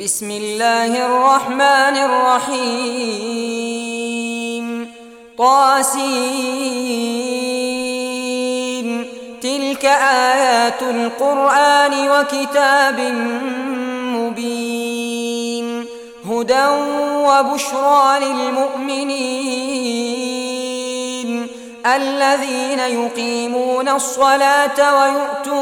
بسم الله الرحمن الرحيم. طاسين. تلك آيات القرآن وكتاب مبين. هدى وبشرى للمؤمنين. الذين يقيمون الصلاة ويؤتون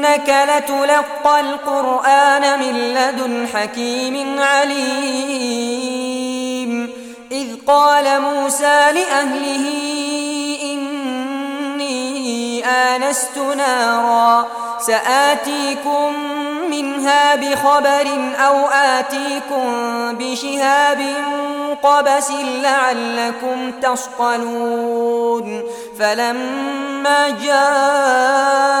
وإنك لتلقى القرآن من لدن حكيم عليم. إذ قال موسى لأهله إني آنست نارا سآتيكم منها بخبر أو آتيكم بشهاب قبس لعلكم تصطلون. فلما جاءها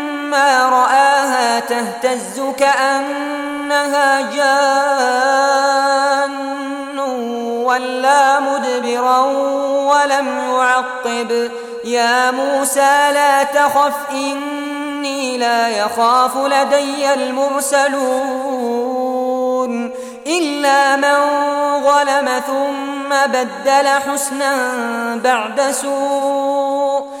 رآها تهتز كأنها جان ولا مدبرا ولم يعقب. يا موسى لا تخف إني لا يخاف لدي المرسلون. إلا من ظلم ثم بدل حسنا بعد سوء.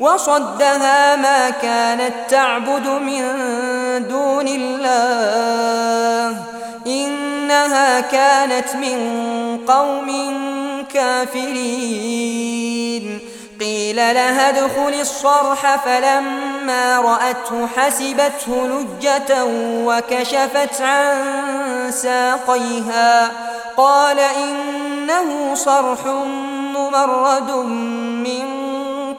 وصدها ما كانت تعبد من دون الله. إنها كانت من قوم كافرين. قيل لها ادخل الصرح. فلما رأته حسبته لجة وكشفت عن ساقيها. قال إنه صرح ممرد من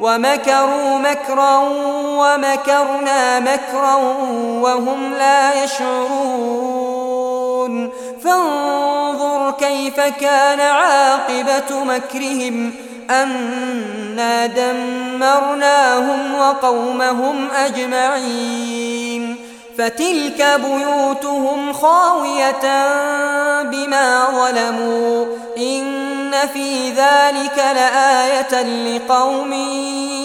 ومكروا مكرا ومكرنا مكرا وهم لا يشعرون. فانظر كيف كان عاقبة مكرهم. أنا دمرناهم وقومهم أجمعين. فتلك بيوتهم خاوية بما ظلموا إن في ذلك لآية لقوم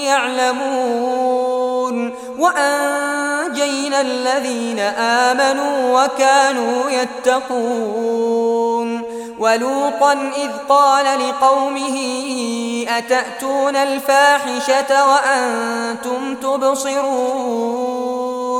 يعلمون وأنجينا الذين آمنوا وكانوا يتقون ولوطا إذ قال لقومه أتأتون الفاحشة وأنتم تبصرون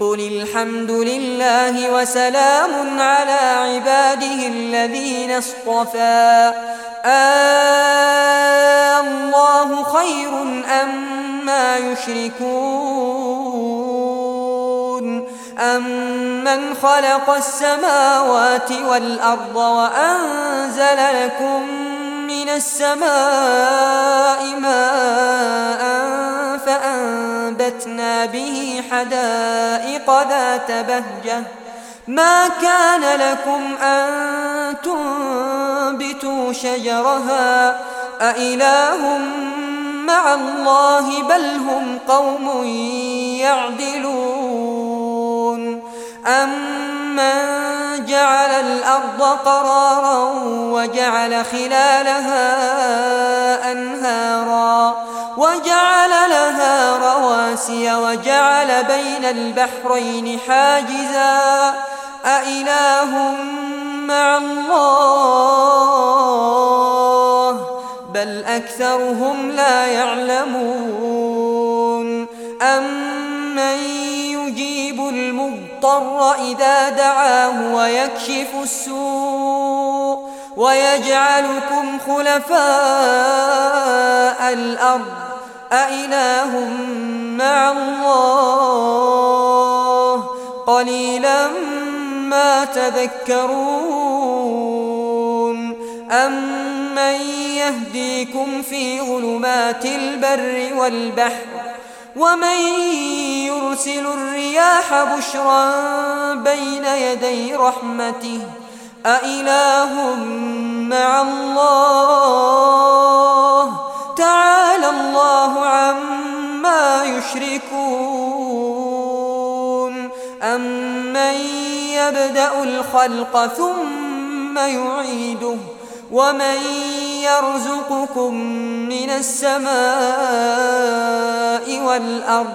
قل الحمد لله وسلام على عباده الذين اصطفى. آه الله خير أم ما يشركون؟ أمن خلق السماوات والأرض وأنزل لكم من السماء ماء فأنبتنا به حدائق ذات بهجة. ما كان لكم أن تنبتوا شجرها؟ أإله مع الله بل هم قوم يعدلون. أمن جعل الأرض قرارا وجعل خلالها أنهارا؟ وجعل لها رواسي وجعل بين البحرين حاجزا. أإله مع الله بل أكثرهم لا يعلمون. أمن يجيب المضطر إذا دعاه ويكشف السوء؟ ويجعلكم خلفاء الأرض. أإله مع الله. قليلا ما تذكرون. أمن يهديكم في ظلمات البر والبحر؟ ومن يرسل الرياح بشرا بين يدي رحمته؟ أإله مع الله تعالى الله عما يشركون أمن يبدأ الخلق ثم يعيده ومن يرزقكم من السماء والأرض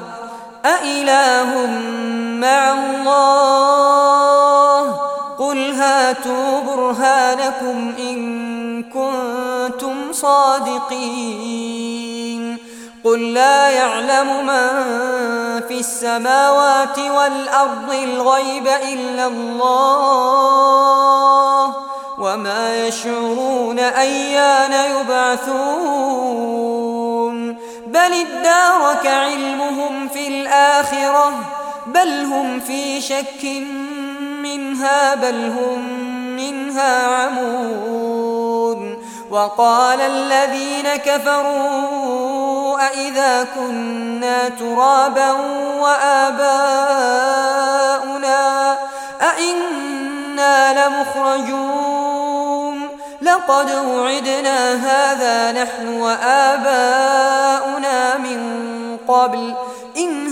أإله مع الله قل هاتوا برهانكم إن كنتم صادقين قل لا يعلم من في السماوات والأرض الغيب إلا الله وما يشعرون أيان يبعثون بل ادارك علمهم في الآخرة بل هم في شك منها بل هم منها عمون وقال الذين كفروا أئذا كنا ترابا وآباؤنا أئنا لمخرجون لقد وعدنا هذا نحن وآباؤنا من قبل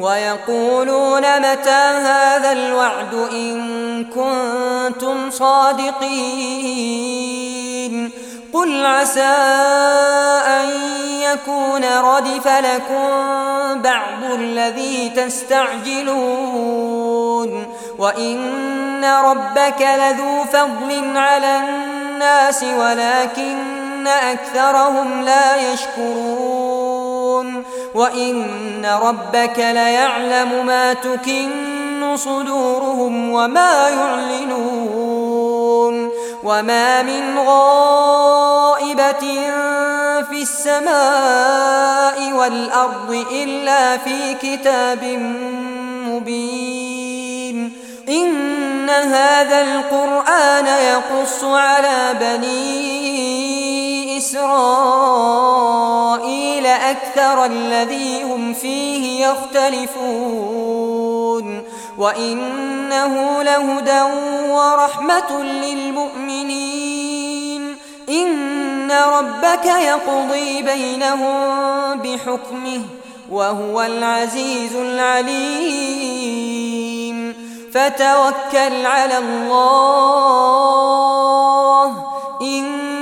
ويقولون متى هذا الوعد إن كنتم صادقين قل عسى أن يكون ردف لكم بعض الذي تستعجلون وإن ربك لذو فضل على الناس ولكن أكثرهم لا يشكرون وإن ربك ليعلم ما تكن صدورهم وما يعلنون وما من غائبة في السماء والأرض إلا في كتاب مبين إن هذا القرآن يقص على بني إسرائيل أكثر الذي هم فيه يختلفون وإنه لهدى ورحمة للمؤمنين إن ربك يقضي بينهم بحكمه وهو العزيز العليم فتوكل على الله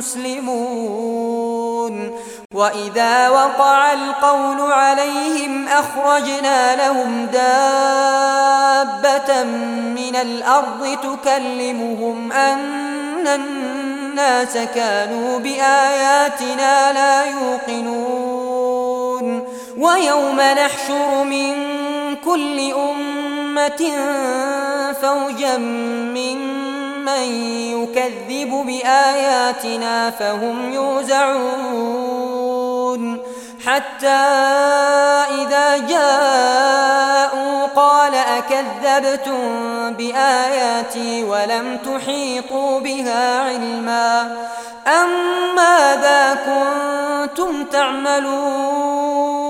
مسلمون وإذا وقع القول عليهم أخرجنا لهم دابة من الأرض تكلمهم أن الناس كانوا بآياتنا لا يوقنون. ويوم نحشر من كل أمة فوجا ممن يكذب بآياتنا فهم يوزعون. حتى إذا جاءوا قال أكذبتم بآياتي ولم تحيطوا بها علما. أم ماذا كنتم تعملون؟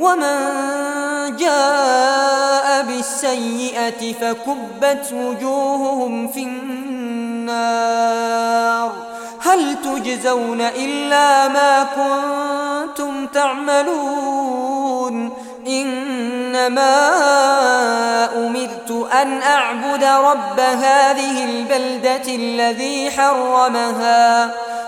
ومن جاء بالسيئة فكبت وجوههم في النار هل تجزون إلا ما كنتم تعملون إنما أمرت أن أعبد رب هذه البلدة الذي حرمها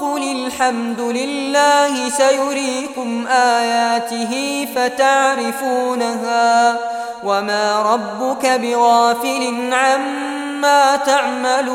وقل الحمد لله سيريكم آياته فتعرفونها. وما ربك بغافل عما تعملون.